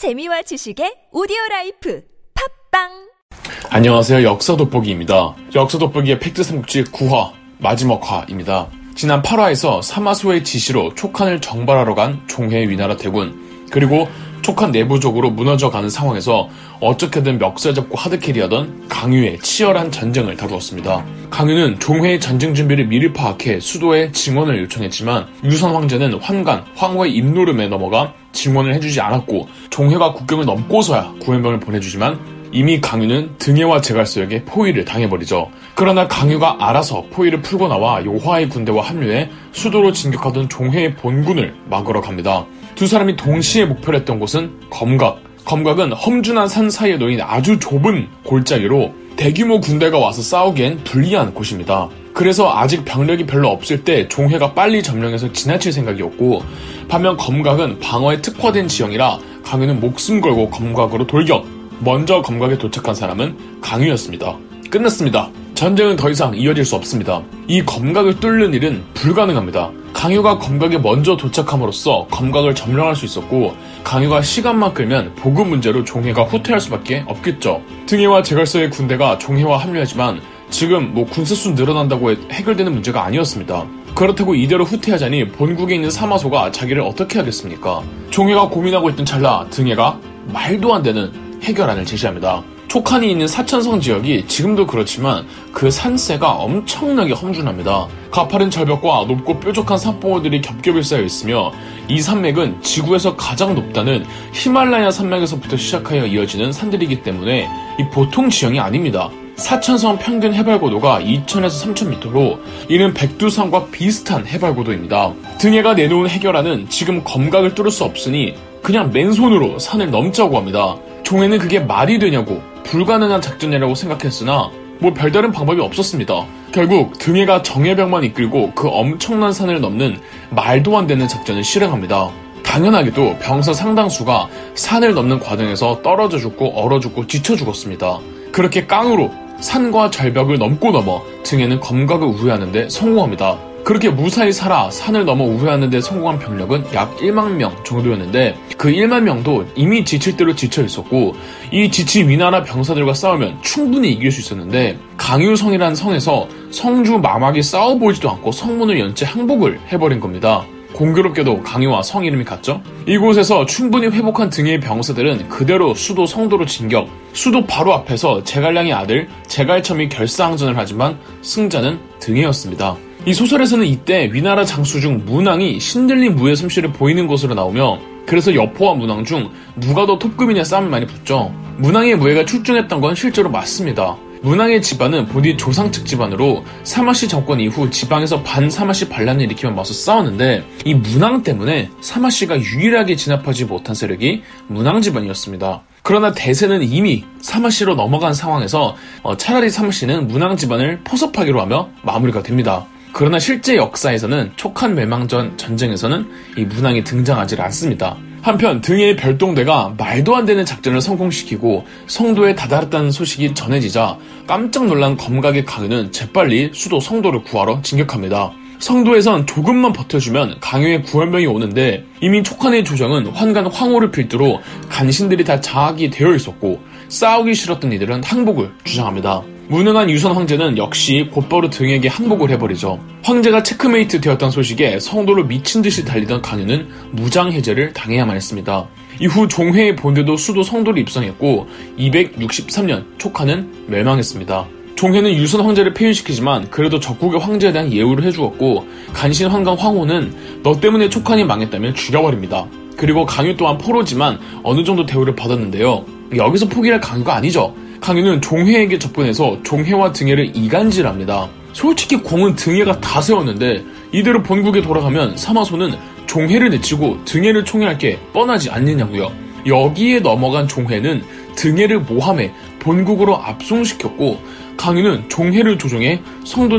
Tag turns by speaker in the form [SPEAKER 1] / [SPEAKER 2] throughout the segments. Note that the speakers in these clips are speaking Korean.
[SPEAKER 1] 재미와 지식의 오디오 life 팟빵
[SPEAKER 2] 안녕하세요. 역사 돋보기입니다. 역사 돋보기의 팩트 삼국지 9화 마지막 화입니다. 지난 8화에서 사마소의 지시로 촉한을 정벌하러 간 종회 위나라 대군 그리고 촉한 내부적으로 무너져가는 상황에서 어떻게든 멱살 잡고 hard carry하던 강유의 치열한 전쟁을 다루었습니다. 강유는 종회의 전쟁 준비를 미리 파악해 수도에 증원을 요청했지만 유선 황제는 환관, 황후의 입노름에 넘어가 증원을 해주지 않았고 종회가 국경을 넘고서야 구원병을 보내주지만 이미 강유는 등애와 제갈서에게 포위를 당해버리죠. 그러나 강유가 알아서 포위를 풀고 나와 요화의 군대와 합류해 수도로 진격하던 종회의 본군을 막으러 갑니다. 두 사람이 동시에 목표를 했던 곳은 검각. 검각은 험준한 산 사이에 놓인 아주 좁은 골짜기로 대규모 군대가 와서 싸우기엔 불리한 곳입니다. 그래서 아직 병력이 별로 없을 때 종회가 빨리 점령해서 지나칠 생각이었고 반면 검각은 방어에 특화된 지형이라 강유는 목숨 걸고 검각으로 돌격. 먼저 검각에 도착한 사람은 강유였습니다. 끝났습니다. 전쟁은 더 이상 이어질 수 없습니다. 이 검각을 뚫는 일은 불가능합니다. 강유가 검각에 먼저 도착함으로써 검각을 점령할 수 있었고 강유가 시간만 끌면 보급 문제로 종해가 후퇴할 수밖에 없겠죠. 등해와 제갈서의 군대가 종해와 합류하지만 지금 뭐 군사수 늘어난다고 해결되는 문제가 아니었습니다. 그렇다고 이대로 후퇴하자니 본국에 있는 사마소가 자기를 어떻게 하겠습니까? 종해가 고민하고 있던 찰나 등해가 말도 안 되는 해결안을 제시합니다. 촉한이 있는 사천성 지역이 지금도 그렇지만 그 산세가 엄청나게 험준합니다. 가파른 절벽과 높고 뾰족한 산봉우들이 겹겹이 쌓여 있으며 이 산맥은 지구에서 가장 높다는 히말라야 산맥에서부터 시작하여 이어지는 산들이기 때문에 이 보통 지형이 아닙니다. 사천성 평균 해발고도가 2,000에서 3,000m로 이는 백두산과 비슷한 해발고도입니다. 등해가 내놓은 해결안은 지금 검각을 뚫을 수 없으니 그냥 맨손으로 산을 넘자고 합니다. 종에는 그게 말이 되냐고 불가능한 작전이라고 생각했으나 뭐 별다른 방법이 없었습니다. 결국 등해가 정예병만 이끌고 그 엄청난 산을 넘는 말도 안 되는 작전을 실행합니다. 당연하게도 병사 상당수가 산을 넘는 과정에서 떨어져 죽고 얼어 죽고 지쳐 죽었습니다. 그렇게 깡으로 산과 절벽을 넘고 넘어 등에는 검각을 우회하는데 성공합니다. 그렇게 무사히 살아 산을 넘어 우회하는데 성공한 병력은 약 1만 명 정도였는데 그 1만 명도 이미 지칠 대로 지쳐 있었고 이 지친 위나라 병사들과 싸우면 충분히 이길 수 있었는데 강유성이라는 성에서 성주 마막이 싸워보지도 않고 성문을 연체 항복을 해버린 겁니다. 공교롭게도 강유와 성 이름이 같죠? 이곳에서 충분히 회복한 등의 병사들은 그대로 수도 성도로 진격, 수도 바로 앞에서 제갈량의 아들 제갈첨이 결사항전을 하지만 승자는 등해였습니다. 이 소설에서는 이때 위나라 장수 중 문왕이 신들린 무의 솜씨를 보이는 것으로 나오며 그래서 여포와 문왕 중 누가 더 톱급이냐 싸움이 많이 붙죠. 문왕의 무예가 출중했던 건 실제로 맞습니다. 문왕의 집안은 본디 조상 측 집안으로 사마시 정권 이후 지방에서 반사마시 반란을 일으키며 맞서 싸웠는데 이 문왕 때문에 사마시가 유일하게 진압하지 못한 세력이 문왕 집안이었습니다. 그러나 대세는 이미 사마시로 넘어간 상황에서 어, 차라리 사마시는 문왕 집안을 포섭하기로 하며 마무리가 됩니다. 그러나 실제 역사에서는 촉한 멸망전 전쟁에서는 이 문왕이 등장하지 않습니다. 한편 등의 별동대가 말도 안 되는 작전을 성공시키고 성도에 다다랐다는 소식이 전해지자 깜짝 놀란 검각의 강유는 재빨리 수도 성도를 구하러 진격합니다. 성도에선 조금만 버텨주면 강유의 구원병이 오는데 이미 촉한의 조정은 환관 황호를 필두로 간신들이 다 장악이 되어 있었고 싸우기 싫었던 이들은 항복을 주장합니다. 무능한 유선 황제는 역시 곧바로 등에게 항복을 해버리죠. 황제가 체크메이트 되었던 소식에 성도를 미친 듯이 달리던 강유는 무장 해제를 당해야만 했습니다. 이후 종회의 본대도 수도 성도를 입성했고 263년 촉하는 멸망했습니다. 종회는 유선 황제를 폐위시키지만 그래도 적국의 황제에 대한 예우를 해주었고 간신 황강 황호는 너 때문에 촉한이 망했다면 죽여버립니다. 그리고 강유 또한 포로지만 어느 정도 대우를 받았는데요. 여기서 포기할 강유가 아니죠. 강유는 종회에게 접근해서 종회와 등해를 이간질합니다. 솔직히 공은 등해가 다 세웠는데 이대로 본국에 돌아가면 사마소는 종회를 내치고 등해를 총애할 게 뻔하지 않느냐고요. 여기에 넘어간 종회는 등해를 모함해 본국으로 압송시켰고 강유는 종회를 조종해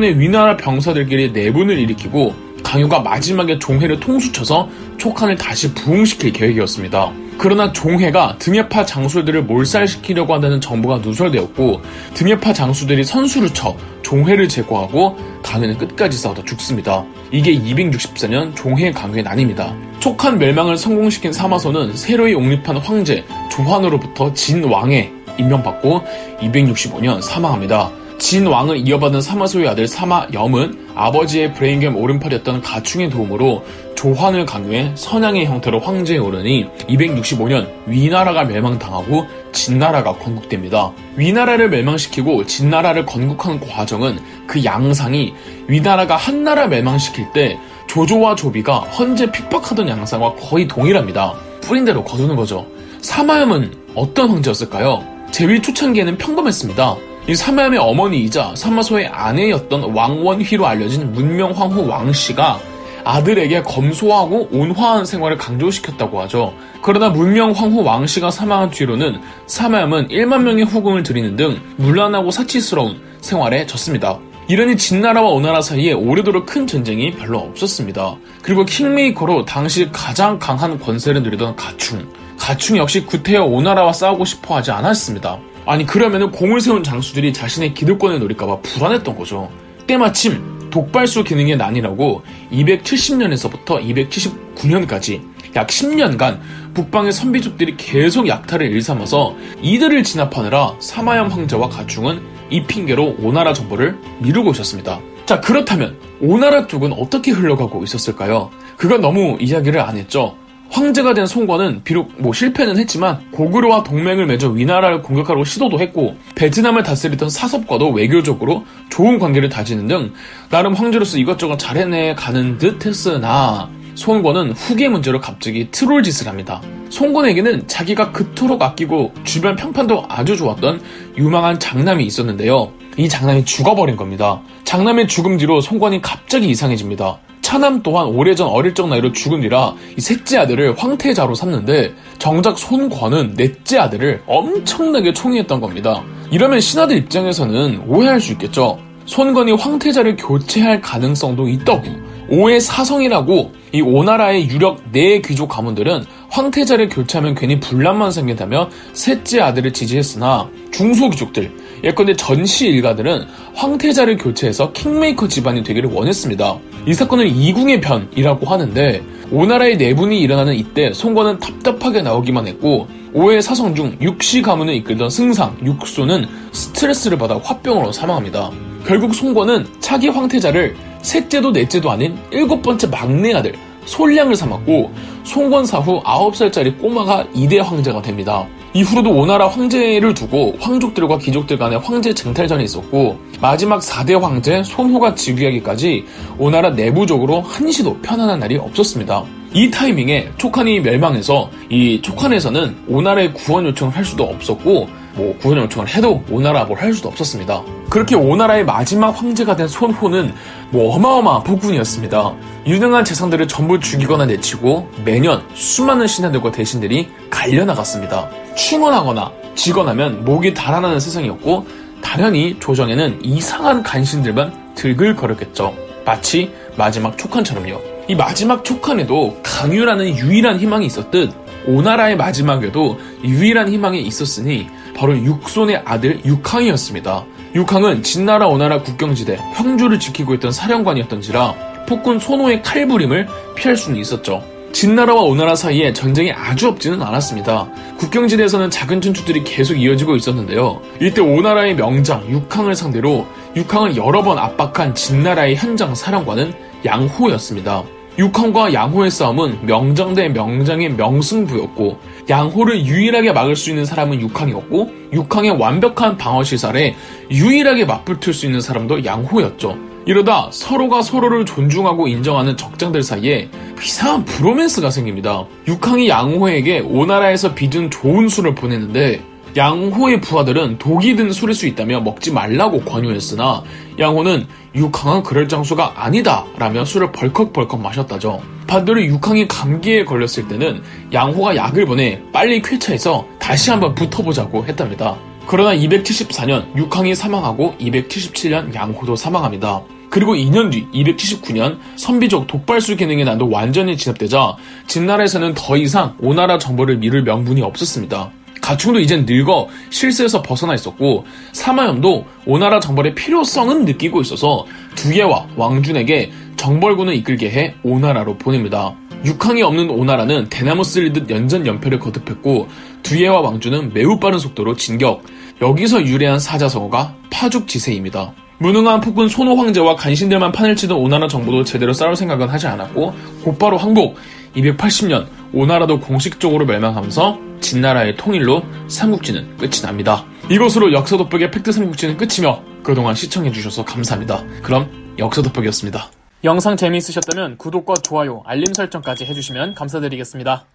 [SPEAKER 2] 내 위나라 병사들끼리 내분을 일으키고 강유가 마지막에 종회를 통수쳐서 촉한을 다시 부흥시킬 계획이었습니다. 그러나 종해가 등예파 장수들을 몰살시키려고 한다는 정보가 누설되었고 등예파 장수들이 선수를 쳐 종해를 제거하고 강해는 끝까지 싸우다 죽습니다. 이게 264년 종회 강유 난입니다. 촉한 멸망을 성공시킨 사마소는 새로이 옹립한 황제 조환으로부터 진왕에 임명받고 265년 사망합니다. 진왕을 이어받은 사마소의 아들 사마염은 아버지의 브레인 겸 오른팔이었던 가충의 도움으로 조환을 강요해 선양의 형태로 황제에 오르니 265년 위나라가 멸망당하고 진나라가 건국됩니다. 위나라를 멸망시키고 진나라를 건국한 과정은 그 양상이 위나라가 한나라 멸망시킬 때 조조와 조비가 헌재 핍박하던 양상과 거의 동일합니다. 뿌린 대로 거두는 거죠. 사마염은 어떤 황제였을까요? 제위 초창기에는 평범했습니다. 이 사마염의 어머니이자 사마소의 아내였던 왕원휘로 알려진 문명황후 왕씨가 아들에게 검소하고 온화한 생활을 강조시켰다고 하죠. 그러나 문명 황후 왕씨가 사망한 뒤로는 사마염은 1만 명의 후궁을 드리는 등 문란하고 사치스러운 생활에 졌습니다. 이러니 진나라와 오나라 사이에 오래도록 큰 전쟁이 별로 없었습니다. 그리고 킹메이커로 당시 가장 강한 권세를 누리던 가충. 가충 역시 구태여 오나라와 싸우고 싶어 하지 않았습니다. 아니 그러면은 공을 세운 장수들이 자신의 기득권을 노릴까봐 불안했던 거죠. 때마침 독발수 기능의 난이라고 270년에서부터 279년까지 약 10년간 북방의 선비족들이 계속 약탈을 일삼아서 이들을 진압하느라 사마염 황제와 가충은 이 핑계로 오나라 정보를 미루고 있었습니다. 자 그렇다면 오나라 쪽은 어떻게 흘러가고 있었을까요? 그건 너무 이야기를 안 했죠. 황제가 된 송권은 비록 뭐 실패는 했지만 고구려와 동맹을 맺어 위나라를 공격하려고 시도도 했고 베트남을 다스리던 사섭과도 외교적으로 좋은 관계를 다지는 등 나름 황제로서 이것저것 잘해내 가는 듯 했으나 송권은 후계 문제로 갑자기 트롤 짓을 합니다. 송권에게는 자기가 그토록 아끼고 주변 평판도 아주 좋았던 유망한 장남이 있었는데요. 이 장남이 죽어버린 겁니다. 장남의 죽음 뒤로 송권이 갑자기 이상해집니다. 차남 또한 오래전 어릴 적 나이로 죽은 뒤라 이 셋째 아들을 황태자로 삼는데 정작 손권은 넷째 아들을 엄청나게 총애했던 겁니다. 이러면 신하들 입장에서는 오해할 수 있겠죠. 손건이 황태자를 교체할 가능성도 있더구. 오해 사성이라고 이 오나라의 유력 네 귀족 가문들은 황태자를 교체하면 괜히 분란만 생긴다며 셋째 아들을 지지했으나 중소 귀족들 예컨대 전시 일가들은 황태자를 교체해서 킹메이커 집안이 되기를 원했습니다. 이 사건을 이궁의 변이라고 하는데 오나라의 내분이 일어나는 이때 송건은 답답하게 나오기만 했고 오해 사성 중 육시 가문을 이끌던 승상 육소는 스트레스를 받아 화병으로 사망합니다. 결국 송건은 차기 황태자를 셋째도 넷째도 아닌 일곱 번째 막내 아들 솔량을 삼았고 송건 사후 9살짜리 꼬마가 2대 황제가 됩니다. 이후로도 오나라 황제를 두고 황족들과 귀족들 간의 황제 쟁탈전이 있었고 마지막 4대 황제 손호가 즉위하기까지 오나라 내부적으로 한시도 편안한 날이 없었습니다. 이 타이밍에 촉한이 멸망해서 이 촉한에서는 오나라의 구원 요청을 할 수도 없었고 뭐 구원 요청을 해도 오나라 뭘 할 수도 없었습니다. 그렇게 오나라의 마지막 황제가 된 손호는 뭐 어마어마한 폭군이었습니다. 유능한 재상들을 전부 죽이거나 내치고 매년 수많은 신하들과 대신들이 갈려나갔습니다. 충원하거나 직언하면 목이 달아나는 세상이었고 당연히 조정에는 이상한 간신들만 들글거렸겠죠. 마치 마지막 촉한처럼요. 이 마지막 촉한에도 강유라는 유일한 희망이 있었듯 오나라의 마지막에도 유일한 희망이 있었으니 바로 육손의 아들 육항이었습니다. 육항은 진나라 오나라 국경지대 평주를 지키고 있던 사령관이었던지라 폭군 손호의 칼부림을 피할 수는 있었죠. 진나라와 오나라 사이에 전쟁이 아주 없지는 않았습니다. 국경지대에서는 작은 전투들이 계속 이어지고 있었는데요. 이때 오나라의 명장 육항을 상대로 육항을 여러 번 압박한 진나라의 현장 사령관은 양호였습니다. 육항과 양호의 싸움은 명장 대 명장의 명승부였고 양호를 유일하게 막을 수 있는 사람은 육항이었고 육항의 완벽한 방어 시설에 유일하게 맞붙을 수 있는 사람도 양호였죠. 이러다 서로가 서로를 존중하고 인정하는 적장들 사이에 이상한 브로맨스가 생깁니다. 육항이 양호에게 오나라에서 빚은 좋은 술을 보냈는데 양호의 부하들은 독이 든 술일 수 있다며 먹지 말라고 권유했으나 양호는 육항은 그럴 장수가 아니다 라며 술을 벌컥벌컥 마셨다죠. 반대로 육항이 감기에 걸렸을 때는 양호가 약을 보내 빨리 쾌차해서 다시 한번 붙어보자고 했답니다. 그러나 274년 육항이 사망하고 277년 양호도 사망합니다. 그리고 2년 뒤 279년 선비족 독발수 기능의 난도 완전히 진압되자 진나라에서는 더 이상 오나라 정벌을 미룰 명분이 없었습니다. 가충도 이젠 늙어 실세에서 벗어나 있었고 사마염도 오나라 정벌의 필요성은 느끼고 있어서 두예와 왕준에게 정벌군을 이끌게 해 오나라로 보냅니다. 육항이 없는 오나라는 대나무 쓸리듯 연전 연패를 거듭했고 두예와 왕준은 매우 빠른 속도로 진격. 여기서 유래한 사자성어가 파죽지세입니다. 무능한 폭군 손호 황제와 간신들만 판을 치던 오나라 정부도 제대로 싸울 생각은 하지 않았고 곧바로 항복 280년 오나라도 공식적으로 멸망하면서 진나라의 통일로 삼국지는 끝이 납니다. 이것으로 역사 돋보기의 팩트 삼국지는 끝이며 그동안 시청해주셔서 감사합니다. 그럼 역사 돋보기였습니다. 영상 재미있으셨다면 구독과 좋아요, 알림 설정까지 해주시면 감사드리겠습니다.